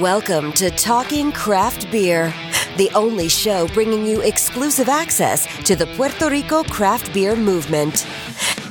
Welcome to Talking Craft Beer, the only show bringing you exclusive access to the Puerto Rico craft beer movement.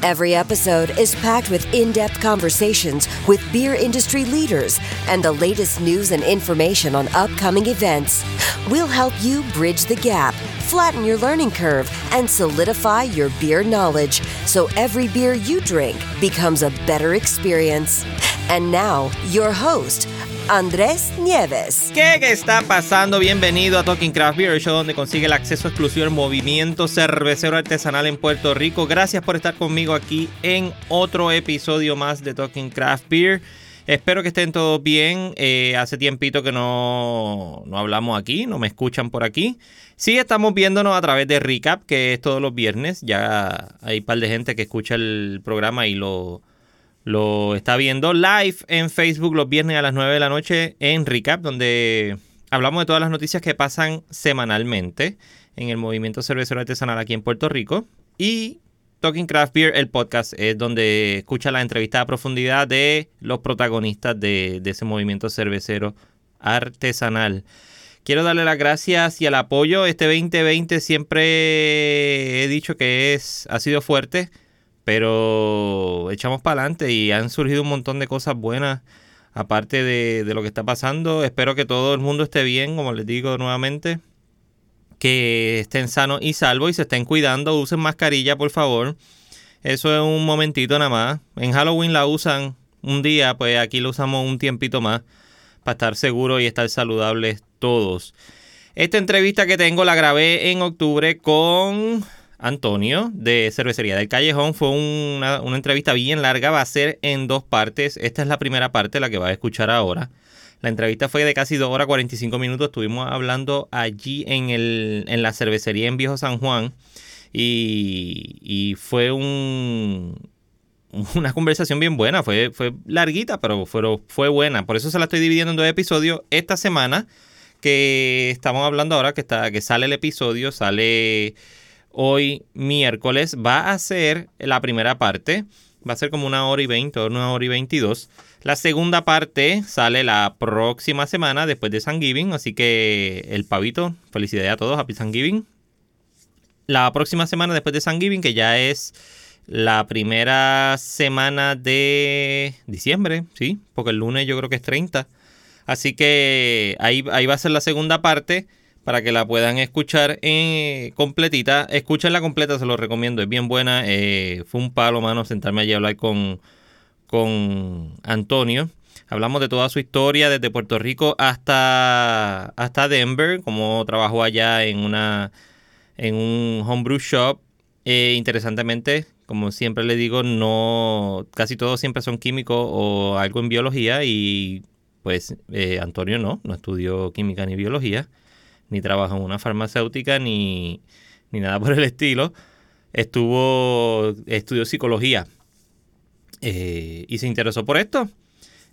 Every episode is packed with in depth conversations with beer industry leaders and the latest news and information on upcoming events. We'll help you bridge the gap, flatten your learning curve, and solidify your beer knowledge so every beer you drink becomes a better experience. And now, your host, Andrés Nieves. ¿Qué, ¿Qué está pasando? Bienvenido a Talking Craft Beer, el show donde consigue el acceso exclusivo al movimiento cervecero artesanal en Puerto Rico. Gracias por estar conmigo aquí en otro episodio más de Talking Craft Beer. Espero que estén todos bien. Eh, hace tiempito que no, no hablamos aquí, no me escuchan por aquí. Sí, estamos viéndonos a través de Recap, que es todos los viernes. Ya hay un par de gente que escucha el programa y lo, lo está viendo live en Facebook los viernes a las 9 de la noche en Recap, donde hablamos de todas las noticias que pasan semanalmente en el movimiento cervecero artesanal aquí en Puerto Rico. Y Talking Craft Beer, el podcast, es donde escucha la entrevista a profundidad de los protagonistas de, ese movimiento cervecero artesanal. Quiero darle las gracias y el apoyo. Este 2020 siempre he dicho que es, ha sido fuerte pero echamos para adelante y han surgido un montón de cosas buenas aparte de, lo que está pasando. Espero que todo el mundo esté bien, como les digo nuevamente. Que estén sanos y salvos y se estén cuidando. Usen mascarilla, por favor. Eso es un momentito nada más. En Halloween la usan un día, pues aquí lo usamos un tiempito más para estar seguros y estar saludables todos. Esta entrevista que tengo la grabé en octubre con Antonio de Cervecería del Callejón. Fue una, entrevista bien larga, va a ser en dos partes. Esta es la primera parte, la que va a escuchar ahora. La entrevista fue de casi 2 horas 45 minutos. Estuvimos hablando allí en, el, en la cervecería en Viejo San Juan. Y, fue un, una conversación bien buena. Fue, fue larguita, pero fue, fue buena. Por eso se la estoy dividiendo en dos episodios. Esta semana que estamos hablando ahora, que, está, que sale el episodio, sale hoy miércoles va a ser la primera parte. Va a ser como una hora y veinte una hora y veintidós. La segunda parte sale la próxima semana después de Thanksgiving. Así que el pavito, felicidades a todos, Happy Thanksgiving. La próxima semana después de Thanksgiving, que ya es la primera semana de diciembre, ¿sí? Porque el lunes yo creo que es 30. Así que ahí, ahí va a ser la segunda parte para que la puedan escuchar en completita. Escúchenla completa, se lo recomiendo, es bien buena. Eh, fue un palo, mano, sentarme allí a hablar con, con Antonio. Hablamos de toda su historia, desde Puerto Rico hasta, hasta Denver, cómo trabajó allá en, una, en un homebrew shop. Eh, interesantemente, como siempre le digo, no casi todos siempre son químicos o algo en biología y pues eh, Antonio no, no estudió química ni biología ni trabajó en una farmacéutica, ni, nada por el estilo. Estuvo, estudió psicología eh, y se interesó por esto.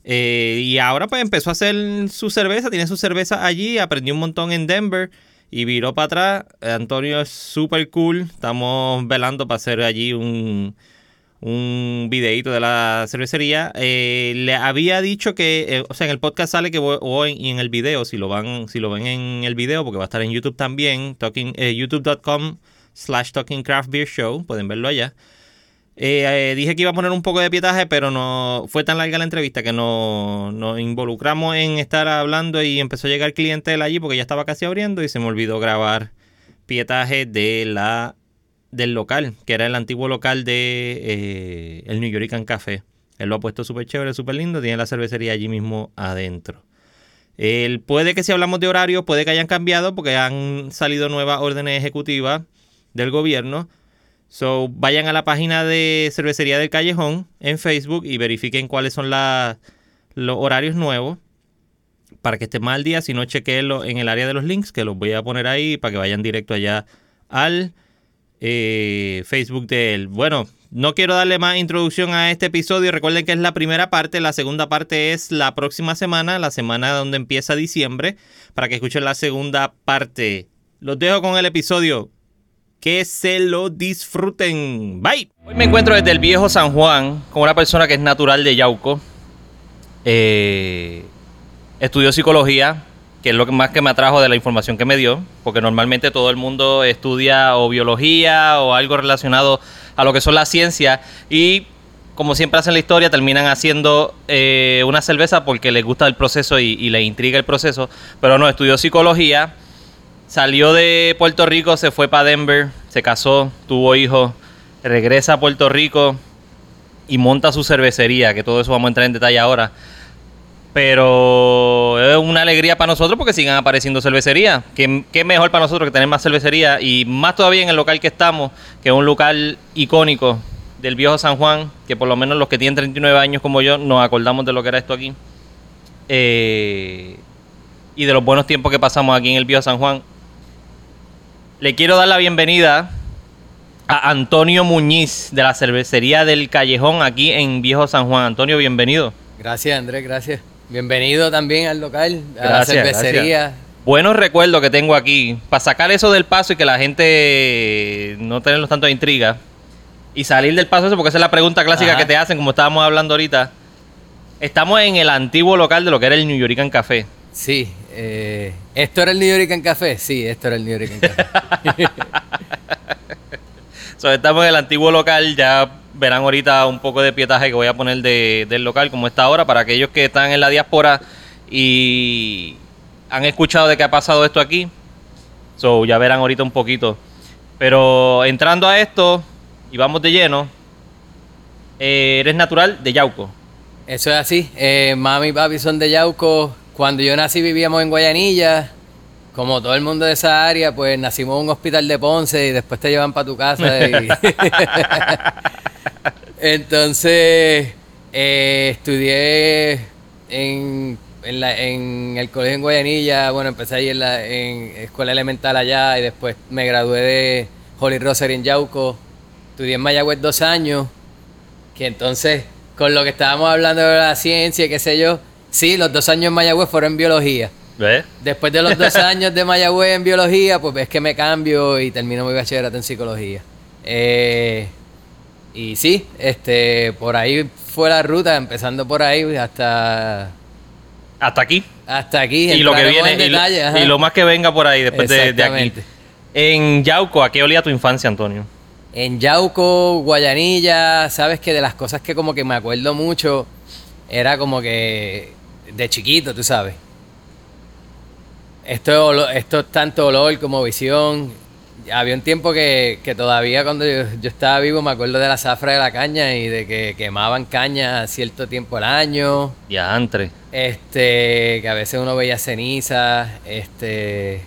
Eh, y ahora pues empezó a hacer su cerveza, tiene su cerveza allí, aprendió un montón en Denver y viró para atrás. Antonio es súper cool, estamos velando para hacer allí un, un videito de la cervecería. Eh, le había dicho que, eh, o sea, en el podcast sale que o en, en, el video, si lo van, si lo ven en el video, porque va a estar en YouTube también, talking, eh, youtube.com slash talking craft beer show, pueden verlo allá. dije que iba a poner un poco de pietaje, pero no fue tan larga la entrevista que no, nos involucramos en estar hablando y empezó a llegar cliente allí porque ya estaba casi abriendo y se me olvidó grabar pietaje de la del local, que era el antiguo local de eh, el New Yorican Café. Él lo ha puesto súper chévere, súper lindo, tiene la cervecería allí mismo adentro. El, puede que si hablamos de horario, puede que hayan cambiado porque han salido nuevas órdenes ejecutivas del gobierno. So, vayan a la página de Cervecería del Callejón en Facebook y verifiquen cuáles son los horarios nuevos para que esté mal día. Si no, chequeenlo en el área de los links, que los voy a poner ahí para que vayan directo allá al eh, Facebook de él. Bueno, no quiero darle más introducción a este episodio. Recuerden que es la primera parte. La segunda parte es la próxima semana, la semana donde empieza diciembre, para que escuchen la segunda parte. Los dejo con el episodio. Que se lo disfruten. Bye. Hoy me encuentro desde el viejo San Juan con una persona que es natural de Yauco. Eh, Estudió psicología, que es lo que más que me atrajo de la información que me dio, porque normalmente todo el mundo estudia o biología o algo relacionado a lo que son las ciencias y como siempre hacen la historia, terminan haciendo eh, una cerveza porque les gusta el proceso y, y les intriga el proceso, pero no, estudió psicología, salió de Puerto Rico, se fue para Denver, se casó, tuvo hijos, regresa a Puerto Rico y monta su cervecería, que todo eso vamos a entrar en detalle ahora. Pero es una alegría para nosotros porque sigan apareciendo cervecerías. ¿Qué, mejor para nosotros que tener más cervecería y más todavía en el local que estamos, que es un local icónico del viejo San Juan, que por lo menos los que tienen 39 años como yo nos acordamos de lo que era esto aquí. Eh, y de los buenos tiempos que pasamos aquí en el viejo San Juan. Le quiero dar la bienvenida a Antonio Muñiz de la cervecería del Callejón aquí en Viejo San Juan. Antonio, bienvenido. Gracias, Andrés, gracias. Bienvenido también al local, a la cervecería. Gracias. Buenos recuerdos que tengo aquí. Para sacar eso del paso y que la gente no tenerlos tanto de intriga. Y salir del paso eso, porque esa es la pregunta clásica Ajá. que te hacen, como estábamos hablando ahorita. Estamos en el antiguo local de lo que era el New Yorican Café. Sí, eh, ¿esto era el New Yorican Café? Sí, esto era el New Yorican Café. so, estamos en el antiguo local, ya verán ahorita un poco de pietaje que voy a poner de, del local como está ahora para aquellos que están en la diáspora y han escuchado de qué ha pasado esto aquí. So, ya verán ahorita un poquito. Pero entrando a esto y vamos de lleno, eh, eres natural de Yauco. Eso es así. Eh, mami y papi son de Yauco. Cuando yo nací vivíamos en Guayanilla. Como todo el mundo de esa área, pues nacimos en un hospital de Ponce y después te llevan para tu casa. Y... Entonces, eh, estudié en, en, la, en, el colegio en Guayanilla. Bueno, empecé ahí en la en escuela elemental allá y después me gradué de Holy Rosary en Yauco. Estudié en Mayagüez dos años. Que entonces, con lo que estábamos hablando de la ciencia, qué sé yo, sí, los dos años en Mayagüez fueron en biología. ¿Ves? Después de los dos años de Mayagüez en biología, pues ves que me cambio y termino mi bachillerato en psicología. Eh, y sí, este, por ahí fue la ruta, empezando por ahí hasta... Hasta aquí. Hasta aquí. Y lo que viene, detalle, y, lo, y, lo, más que venga por ahí después de, de, aquí. En Yauco, ¿a qué olía tu infancia, Antonio? En Yauco, Guayanilla, sabes que de las cosas que como que me acuerdo mucho, era como que de chiquito, tú sabes. Esto, esto es tanto olor como visión. Había un tiempo que, que todavía cuando yo, yo, estaba vivo me acuerdo de la zafra de la caña y de que quemaban caña cierto tiempo al año. Ya antes. Este, que a veces uno veía ceniza, este...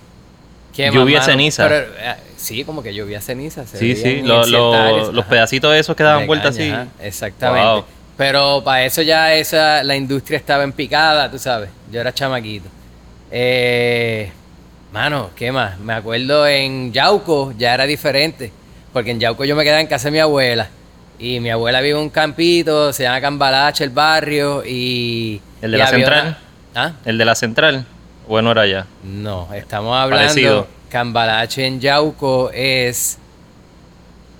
Lluvia ceniza. Pero, eh, sí, como que lluvia ceniza. Se sí, sí, lo, lo, áreas, los pedacitos esos que daban vueltas así. Ajá, exactamente. Wow. Pero para eso ya esa, la industria estaba en picada, tú sabes. Yo era chamaquito. Eh, mano, ¿qué más? Me acuerdo en Yauco ya era diferente. Porque en Yauco yo me quedaba en casa de mi abuela. Y mi abuela vive en un campito, se llama Cambalache, el barrio. Y. ¿El de y la central? Una... ¿Ah? ¿El de la central? Bueno, era allá. No, estamos hablando. Parecido. Cambalache en Yauco es.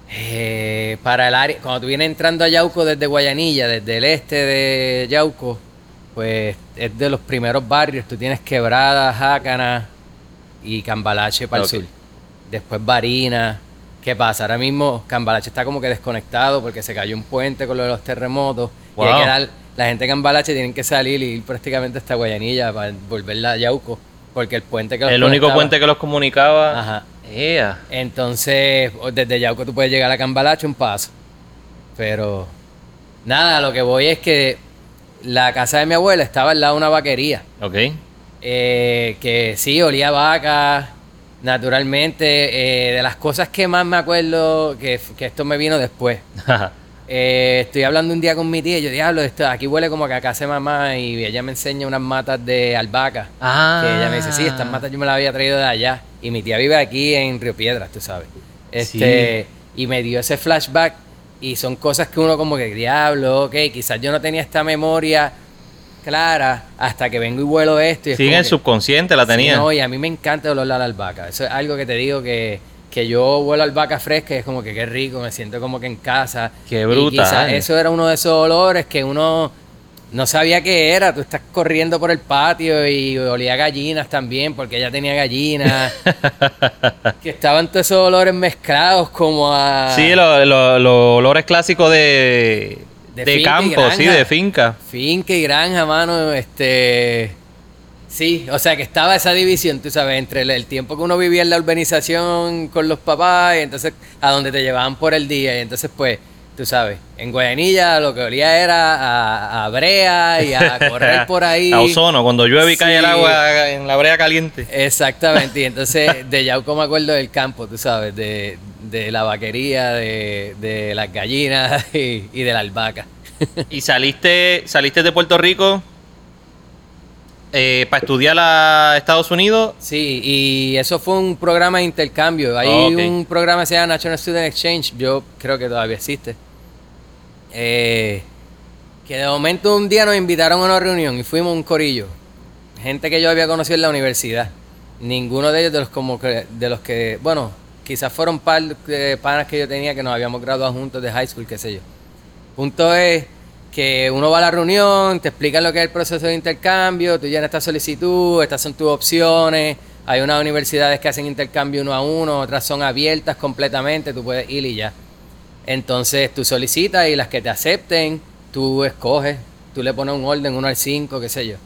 Eh, para el área, cuando tú vienes entrando a Yauco desde Guayanilla, desde el este de Yauco, pues es de los primeros barrios. Tú tienes Quebrada, Jácana y Cambalache para okay. el sur. Después Barina. ¿Qué pasa? Ahora mismo Cambalache está como que desconectado porque se cayó un puente con lo de los terremotos. Wow. Y hay que dar, la gente de Cambalache tienen que salir y ir prácticamente hasta Guayanilla para volverla a Yauco. Porque el puente que los El único puente que los comunicaba. Ajá. Yeah. Entonces, desde Yauco tú puedes llegar a Cambalache un paso. Pero, nada, lo que voy es que la casa de mi abuela estaba al lado de una vaquería. Ok. Eh, que sí, olía a vaca, naturalmente. Eh, de las cosas que más me acuerdo, que, que esto me vino después. eh, estoy hablando un día con mi tía y yo, diablo, esto, aquí huele como que a casa de mamá y ella me enseña unas matas de albahaca. Ah. Que ella me dice, sí, estas matas yo me las había traído de allá. Y mi tía vive aquí en Río Piedras, tú sabes. Este, sí. Y me dio ese flashback y son cosas que uno como que, diablo, ok, quizás yo no tenía esta memoria clara hasta que vengo y vuelo esto. Y sí, en el que, subconsciente la tenía. Sí, no, y a mí me encanta olor a la albahaca. Eso es algo que te digo que, que yo vuelo albahaca fresca y es como que qué rico, me siento como que en casa. Qué quizás eso era uno de esos olores que uno no sabía qué era. Tú estás corriendo por el patio y olía gallinas también, porque ella tenía gallinas. que estaban todos esos olores mezclados como a. Sí, los olores clásicos de, de, campo, sí, de finca. Finca y granja, mano. Este. Sí, o sea que estaba esa división, tú sabes, entre el, tiempo que uno vivía en la urbanización con los papás y entonces a donde te llevaban por el día y entonces pues tú sabes, en Guayanilla lo que olía era a, brea y a correr por ahí. A ozono, cuando llueve y cae el agua en la brea caliente. Exactamente, y entonces de Yauco me acuerdo del campo, tú sabes, de, la vaquería, de, las gallinas y, de la albahaca. ¿Y saliste, saliste de Puerto Rico eh, para estudiar a Estados Unidos? Sí, y eso fue un programa de intercambio. Hay un programa que se llama National Student Exchange, yo creo que todavía existe eh, que de momento un día nos invitaron a una reunión y fuimos un corillo. Gente que yo había conocido en la universidad. Ninguno de ellos de los como que, de los que, bueno, quizás fueron par de panas que yo tenía que nos habíamos graduado juntos de high school, qué sé yo. Punto es que uno va a la reunión, te explican lo que es el proceso de intercambio, tú llenas esta solicitud, estas son tus opciones. Hay unas universidades que hacen intercambio uno a uno, otras son abiertas completamente, tú puedes ir y ya. Entonces tú solicitas y las que te acepten, tú escoges, tú le pones un orden, uno al 5, qué sé yo.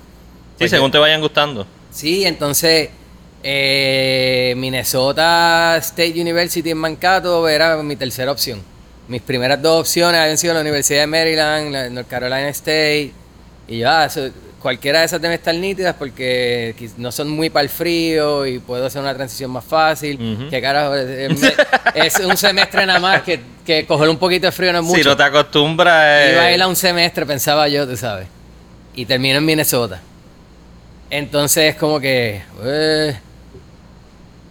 Sí, según te vayan gustando. Sí, entonces eh, Minnesota State University en Mankato era mi tercera opción. Mis primeras dos opciones habían sido la Universidad de Maryland, la North Carolina State. Y yo, ah, eso, cualquiera de esas deben estar nítidas porque no son muy para el frío y puedo hacer una transición más fácil. Que carajo, es, un semestre nada más que, que, coger un poquito de frío no es mucho. Si no te acostumbras. Iba a ir a un semestre, pensaba yo, tú sabes. Y termino en Minnesota. Entonces, como que. Eh,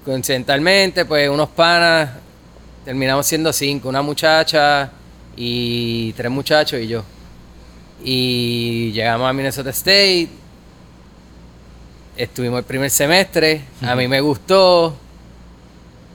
coincidentalmente, pues unos panas. Terminamos siendo cinco: una muchacha y tres muchachos y yo. Y llegamos a Minnesota State. Estuvimos el primer semestre. A mí me gustó.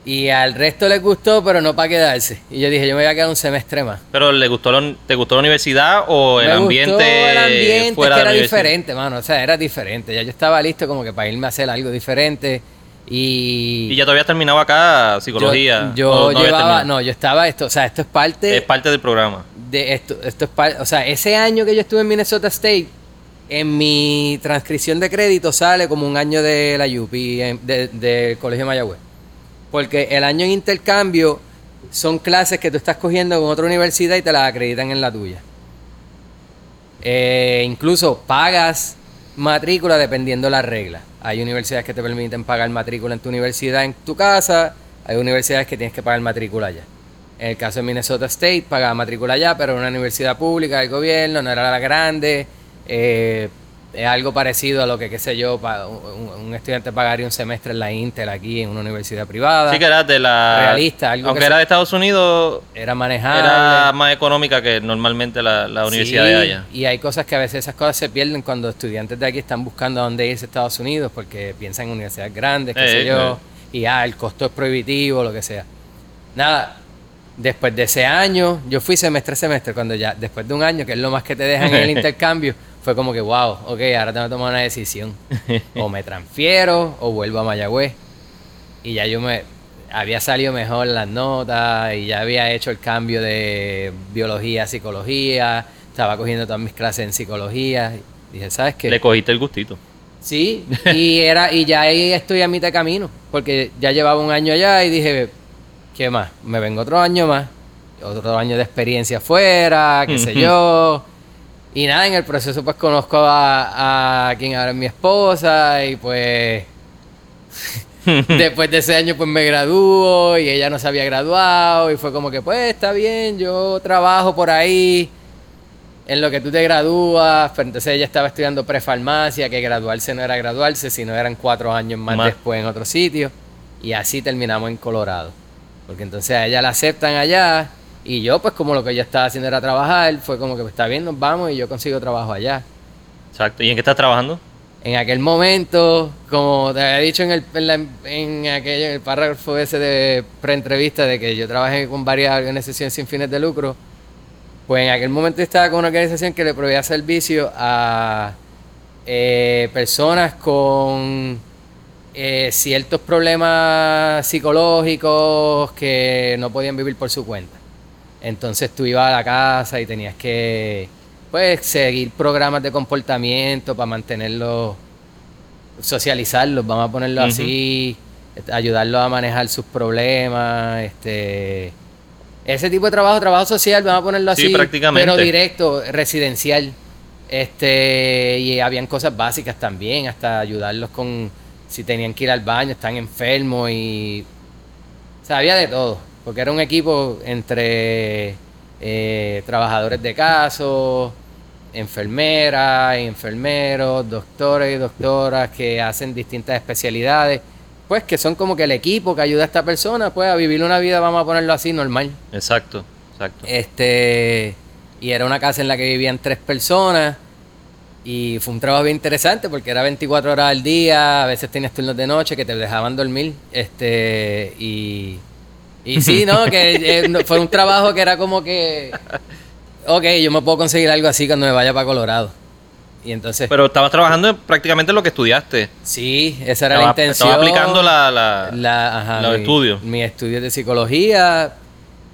Y al resto les gustó, pero no para quedarse. Y yo dije, yo me voy a quedar un semestre más. ¿Pero le gustó te gustó la universidad o el ambiente? Gustó el ambiente, que era diferente, mano. O sea, era diferente. Ya yo estaba listo como que para irme a hacer algo diferente. Y, y ya todavía terminado acá psicología. Yo, llevaba, no, yo estaba esto, o sea, esto es parte. Es parte del programa de esto, esto es o sea, ese año que yo estuve en Minnesota State, en mi transcripción de crédito sale como un año de la UP, del de Colegio Mayagüez. Porque el año en intercambio son clases que tú estás cogiendo con otra universidad y te las acreditan en la tuya. Eh, incluso pagas matrícula dependiendo la regla. Hay universidades que te permiten pagar matrícula en tu universidad en tu casa, hay universidades que tienes que pagar matrícula allá. En el caso de Minnesota State, pagaba matrícula allá, pero era una universidad pública del gobierno, no era la grande. Eh, es algo parecido a lo que, qué sé yo, un, estudiante pagaría un semestre en la Intel aquí en una universidad privada. Sí, que era de la. Realista, algo Aunque era de Estados Unidos. Era manejable. Era más económica que normalmente la, universidad de allá. Y hay cosas que a veces esas cosas se pierden cuando estudiantes de aquí están buscando a dónde irse a Estados Unidos porque piensan en universidades grandes, qué sé eh, yo. Eh. Y ah, el costo es prohibitivo, lo que sea. Nada, Después de ese año, yo fui semestre a semestre, cuando ya, después de un año, que es lo más que te dejan en el intercambio, fue como que, wow, ok, ahora tengo que tomar una decisión. O me transfiero o vuelvo a Mayagüez. Y ya yo me había salido mejor las notas y ya había hecho el cambio de biología a psicología. Estaba cogiendo todas mis clases en psicología. dije, ¿sabes qué? Le cogiste el gustito. Sí, y era y ya ahí estoy a mitad de camino, porque ya llevaba un año allá y dije, ¿qué más? Me vengo otro año más, otro año de experiencia afuera, qué sé yo. Y nada, en el proceso pues conozco a, a quien ahora es mi esposa y pues después de ese año pues me graduó y ella no se había graduado y fue como que pues está bien, yo trabajo por ahí en lo que tú te gradúas, pero entonces ella estaba estudiando prefarmacia, que graduarse no era graduarse, sino eran cuatro años más. después en otro sitio y así terminamos en Colorado. Porque entonces a ella la aceptan allá y yo pues como lo que ella estaba haciendo era trabajar, fue como que pues, está bien, nos vamos y yo consigo trabajo allá. Exacto. ¿Y en qué estás trabajando? En aquel momento, como te había dicho en el, en, aquello, en el párrafo ese de preentrevista de que yo trabajé con varias organizaciones sin fines de lucro, Pues en aquel momento estaba con una organización que le proveía servicio a eh, personas con eh, ciertos problemas psicológicos que no podían vivir por su cuenta. Entonces tú ibas a la casa y tenías que pues seguir programas de comportamiento para mantenerlos, socializarlos, vamos a ponerlo así, ayudarlos a manejar sus problemas, este ese tipo de trabajo, trabajo social, vamos a ponerlo así, prácticamente. pero directo, residencial. Este, y habían cosas básicas también, hasta ayudarlos con si tenían que ir al baño, están enfermos y o sea, había de todo, porque era un equipo entre eh, trabajadores de caso, enfermeras y enfermeros, doctores y doctoras que hacen distintas especialidades pues que son como que el equipo que ayuda a esta persona pues a vivir una vida, vamos a ponerlo así, normal. Exacto, exacto. Este, y era una casa en la que vivían tres personas y fue un trabajo bien interesante porque era 24 horas al día, a veces tenías turnos de noche que te dejaban dormir, este, y, y sí, ¿no? que eh, fue un trabajo que era como que, ok, yo me puedo conseguir algo así cuando me vaya para Colorado. Y entonces, Pero estabas trabajando en prácticamente lo que estudiaste. Sí, esa era Estaba- la intención. estaba aplicando la- la- La- ajá, los mi- estudios. Mis estudios de psicología.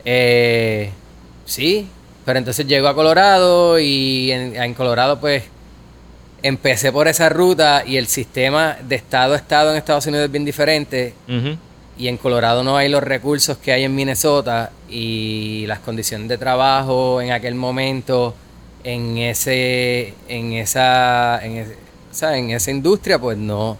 eh, sí, pero entonces llego a Colorado y en, en Colorado pues empecé por esa ruta y el sistema de estado a estado en Estados Unidos es bien diferente Ujú. Y en Colorado no hay los recursos que hay en Minnesota y las condiciones de trabajo en aquel momento en ese en esa en, ese- o sea, en esa industria pues no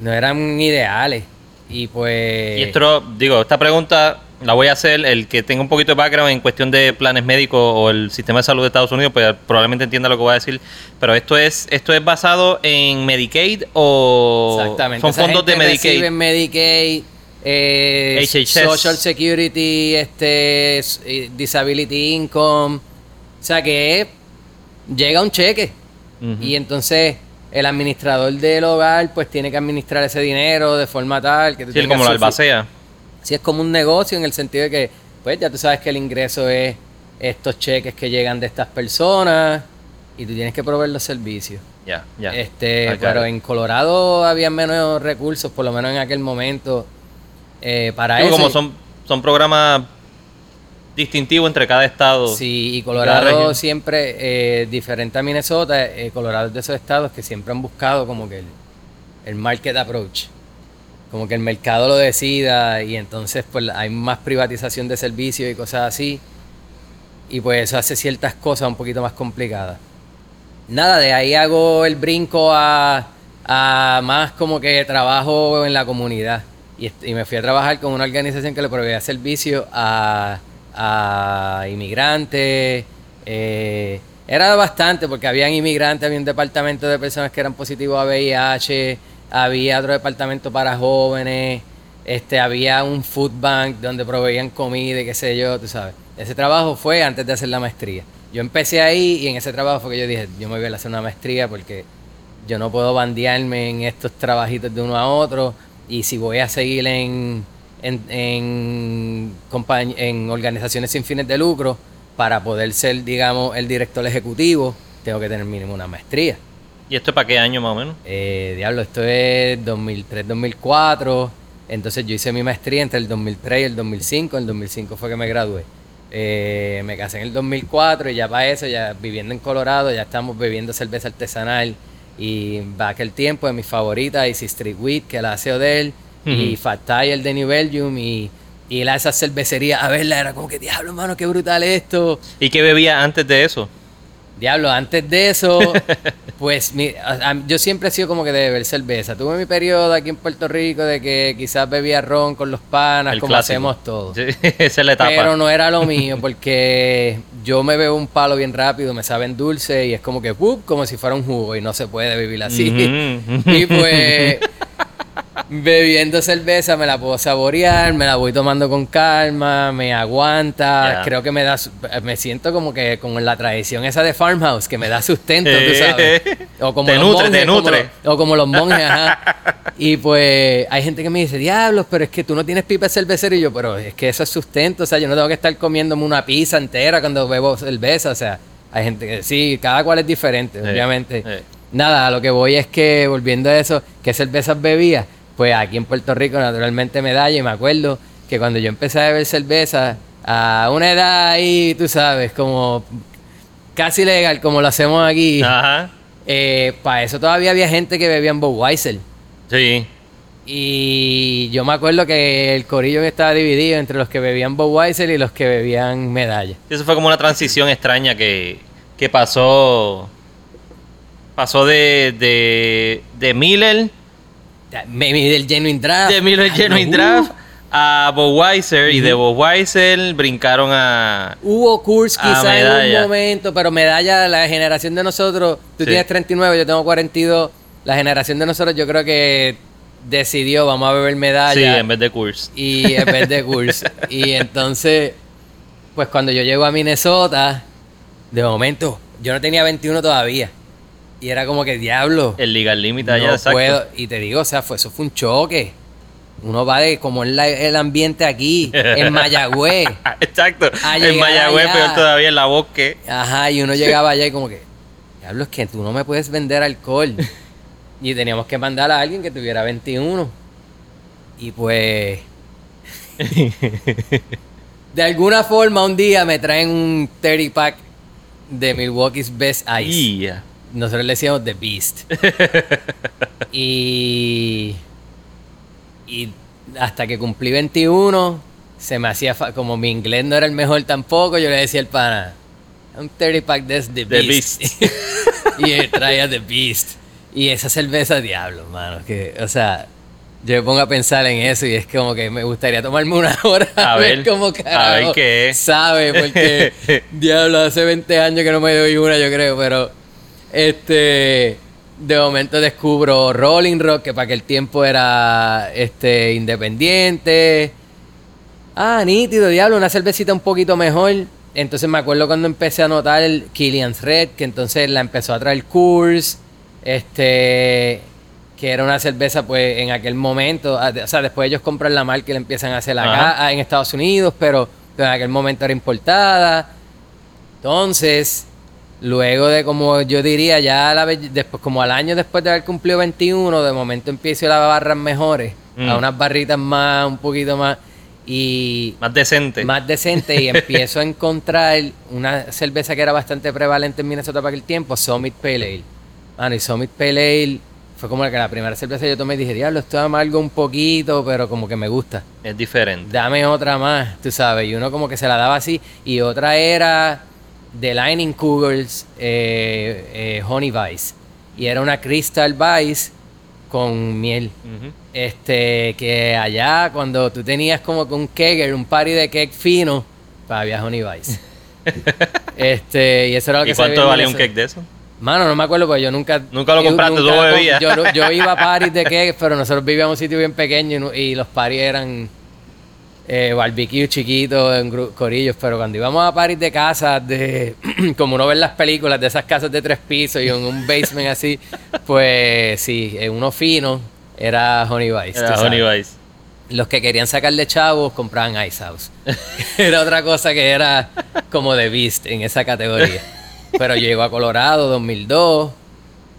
no eran ideales. Y pues Y esto, digo, esta pregunta la voy a hacer el que tenga un poquito de background en cuestión de planes médicos o el sistema de salud de Estados Unidos, pues probablemente entienda lo que voy a decir. Pero esto es, esto es basado en Medicaid o exactamente son Esa fondos de Medicaid. Medicaid eh, HHS. Social Security este eh, Disability Income o sea que llega un cheque. Y entonces el administrador del hogar pues tiene que administrar ese dinero de forma tal que tú Sí, como la albacea. Sí, es como un negocio en el sentido de que pues ya tú sabes que el ingreso es estos cheques que llegan de estas personas y tú tienes que proveer los servicios. Ya, ya. Este, got pero it. en Colorado había menos recursos, por lo menos en aquel momento, eh, para Digo, eso. como son, son programas distintivos entre cada estado. Sí, y Colorado siempre, eh, diferente a Minnesota, eh, Colorado es de esos estados que siempre han buscado como que el, el market approach. Como que el mercado lo decida y entonces pues hay más privatización de servicios y cosas así. Y pues eso hace ciertas cosas un poquito más complicadas. Nada, de ahí hago el brinco a, a más como que trabajo en la comunidad. Y, me fui a trabajar con una organización que le proveía servicio a, a inmigrantes. eh, era bastante porque habían inmigrantes, había un departamento de personas que eran positivos a VIH, había otro departamento para jóvenes, este, había un food bank donde proveían comida qué sé yo, tú sabes. Ese trabajo fue antes de hacer la maestría. Yo empecé ahí y en ese trabajo fue que yo dije, yo me voy a hacer una maestría porque yo no puedo bandearme en estos trabajitos de uno a otro y si voy a seguir en, en, en, en organizaciones sin fines de lucro para poder ser, digamos, el director ejecutivo, tengo que tener mínimo una maestría. ¿Y esto es para qué año más o menos? Eh, diablo, esto es 2003-2004. Entonces yo hice mi maestría entre el 2003 y el 2005. En el 2005 fue que me gradué. Eh, me casé en el 2004 y ya para eso, ya viviendo en Colorado, ya estamos bebiendo cerveza artesanal. Y va aquel tiempo de mis favoritas, Easy Street Wheat, que la hace Odell, y Ujú. Fat Tire de New Belgium, y, y ir a esa cervecería a verla, era como que, diablo, mano, qué brutal esto. ¿Y qué bebía antes de eso? Diablo, antes de eso, pues mi- a- a- yo siempre he sido como que de beber cerveza. Tuve mi periodo aquí en Puerto Rico de que quizás bebía ron con los panas, El como clásico. hacemos todos. Sí, esa es la etapa. Pero no era lo mío porque yo me bebo un palo bien rápido, me saben dulce y es como que ¡pup! como si fuera un jugo y no se puede vivir así. Y pues bebiendo cerveza me la puedo saborear, me la voy tomando con calma, me aguanta, creo que me da, su- me siento como que con la tradición esa de farmhouse, que me da sustento, tú sabes. O como Te los nutre, monjes, te nutre. o como los monjes, ajá. Y pues hay gente que me dice, diablos, pero es que tú no tienes pipa de cervecero. Y yo, pero es que eso es sustento, o sea, yo no tengo que estar comiéndome una pizza entera cuando bebo cerveza, o sea, hay gente que sí, cada cual es diferente, obviamente. Nada, a lo que voy es que, volviendo a eso, ¿qué cervezas bebía? Pues aquí en Puerto Rico, naturalmente, medalla. Y me acuerdo que cuando yo empecé a beber cerveza, a una edad ahí, tú sabes, como casi legal, como lo hacemos aquí, Ajá. para eso todavía había gente que bebía en Budweiser. Sí. Y yo me acuerdo que el corillo que estaba dividido entre los que bebían Budweiser y los que bebían medalla. Eso fue como una transición extraña que, que pasó. Pasó de, de, de Miller, Maybe del Genuine Draft. de Miller Genuine Uh, Draft a Budweiser y de Budweiser brincaron a. Hubo Coors A quizás en un momento, pero medalla, la generación de nosotros, tú Sí. tienes 39, yo tengo 42, la generación de nosotros yo creo que decidió, vamos a beber medalla. Sí, en vez de Coors. y en vez de Coors. y entonces, pues cuando yo llego a Minnesota, de momento, yo no tenía 21 todavía. Y era como que diablo. El Legal Limit allá, no exacto. puedo. Y te digo, o sea, fue, eso fue un choque. Uno va de como es el ambiente aquí, en Mayagüez. Exacto. En Mayagüez, allá. peor todavía en la bosque. Ajá, y uno llegaba allá y como que, diablo, es que tú no me puedes vender alcohol. Y teníamos que mandar a alguien que tuviera 21. Y pues, de alguna forma un día me traen un 30 pack de Milwaukee's Best Ice. Ya. Nosotros le decíamos The Beast. y, y hasta que cumplí 21, se me hacía, como mi inglés no era el mejor tampoco, yo le decía al pana, un 30 pack de The The Beast. y él traía The Beast. Y esa cerveza, diablo, mano. Que, o sea, yo me pongo a pensar en eso y es como que me gustaría tomarme una hora A ver, cómo a ver qué es. sabe, porque diablo, hace 20 años que no me doy una, yo creo, pero este de momento descubro Rolling Rock, que para aquel tiempo era este independiente. Ah, nítido, diablo, una cervecita un poquito mejor. Entonces me acuerdo cuando empecé a notar el Killian's Red, que entonces la empezó a traer Coors, este, que era una cerveza pues en aquel momento, o sea, después ellos compran la marca y la empiezan a hacer acá ah, en Estados Unidos, pero en aquel momento era importada. Entonces, luego de como yo diría, ya la después, como al año después de haber cumplido 21, de momento empiezo a a barras mejores, Mm. a unas barritas más, un poquito más, y Más decente. más decente y empiezo a encontrar una cerveza que era bastante prevalente en Minnesota para aquel tiempo, Summit Pale Ale. Mano, y Summit Pale Ale fue como la que la primera cerveza que yo tomé y dije, diablo, esto es amargo un poquito, pero como que me gusta. Es diferente. Dame otra más, tú sabes. Y uno como que se la daba así. Y otra era The Lightning Cougars eh, eh, Honey Vice. Y era una Crystal Vice con miel. Este, que allá cuando tú tenías como que un kegger, un party de keg fino, pues había Honey Vice. este, y eso era lo que ¿Y cuánto valía un cake de eso? Mano, no me acuerdo porque yo nunca... Nunca lo compraste, tú nunca- bebías. Yo, yo iba a parties de keg, pero nosotros vivíamos en un sitio bien pequeño y, y los parties eran eh, barbecue chiquitos, en corillos, pero cuando íbamos a parties de casas, de como uno ve en las películas, de esas casas de tres pisos y en un basement así, pues sí, en uno fino era Honey Vice. Era. Honey Vice. Los que querían sacarle chavos compraban Ice House. era otra cosa que era como de Beast en esa categoría. Pero yo llego a Colorado 2002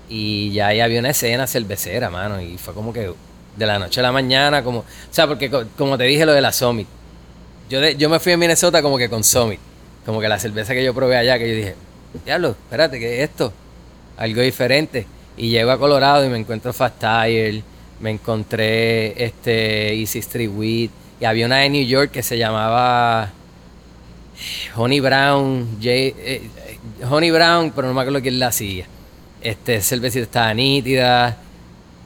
y ya ahí había una escena cervecera, mano. Y fue como que de la noche a la mañana, como... O sea, porque co- como te dije lo de la Summit. Yo, de- yo me fui a Minnesota como que con Summit. Como que la cerveza que yo probé allá, que yo dije, diablo, espérate, ¿qué es esto? Algo diferente. Y llego a Colorado y me encuentro Fast Tire, me encontré este Easy Street Wheat, y había una de New York que se llamaba Honey Brown, eh, eh, Honey Brown, pero no me acuerdo quién la hacía. Este cervecita estaba nítida.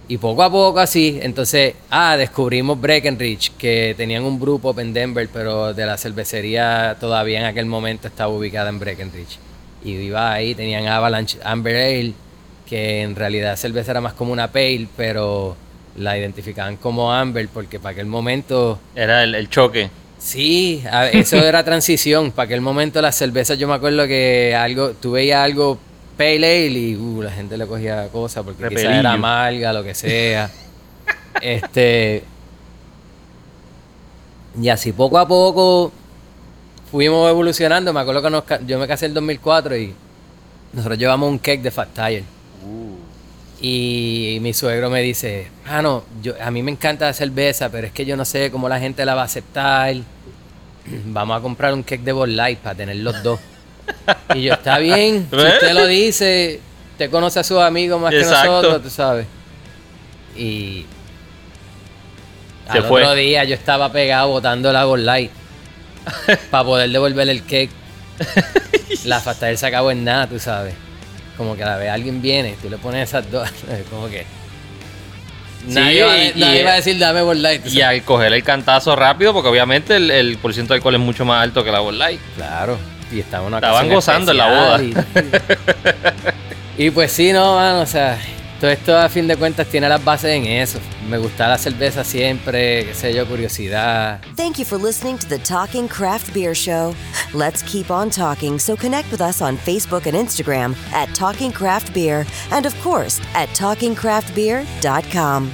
Y poco a poco así, entonces, ah, descubrimos Breckenridge, que tenían un grupo en Denver, pero de la cervecería todavía en aquel momento estaba ubicada en Breckenridge. Y iba ahí, tenían Avalanche Amber Ale, que en realidad cerveza era más como una pale, pero la identificaban como Amber porque para aquel momento... Era el, choque. Sí, eso era transición. Para aquel momento las cervezas, yo me acuerdo que algo, tú veías algo pale ale y uh, la gente le cogía cosas porque quizás era amarga, lo que sea. este... Y así poco a poco fuimos evolucionando. Me acuerdo que yo me casé en el 2004 y nosotros llevamos un cake de Fat Tire. Uh. Y mi suegro me dice, ah, no, yo, a mí me encanta la cerveza, pero es que yo no sé cómo la gente la va a aceptar. Vamos a comprar un cake de Bud Light para tener los dos. Y yo, está bien, si usted lo dice, usted conoce a sus amigos más que nosotros, tú sabes. Y al otro día yo estaba pegado botando la Light para poder devolverle el cake. la Fat se acabó en nada, tú sabes. Como que a la vez alguien viene, tú le pones esas dos, como que... nadie, va, a decir dame Bud Light. Y al coger el cantazo rápido, porque obviamente el, el porcentaje de alcohol es mucho más alto que la Bud Light. Claro. Y estaban gozando en la boda. Y, pues sí, no, mano, o sea, todo esto a fin de cuentas tiene las bases en eso. Me gusta la cerveza siempre, qué sé yo, curiosidad. Thank you for listening to the Talking Craft Beer Show. Let's keep on talking, so connect with us on Facebook and Instagram at Talking Craft Beer and of course at talkingcraftbeer.com.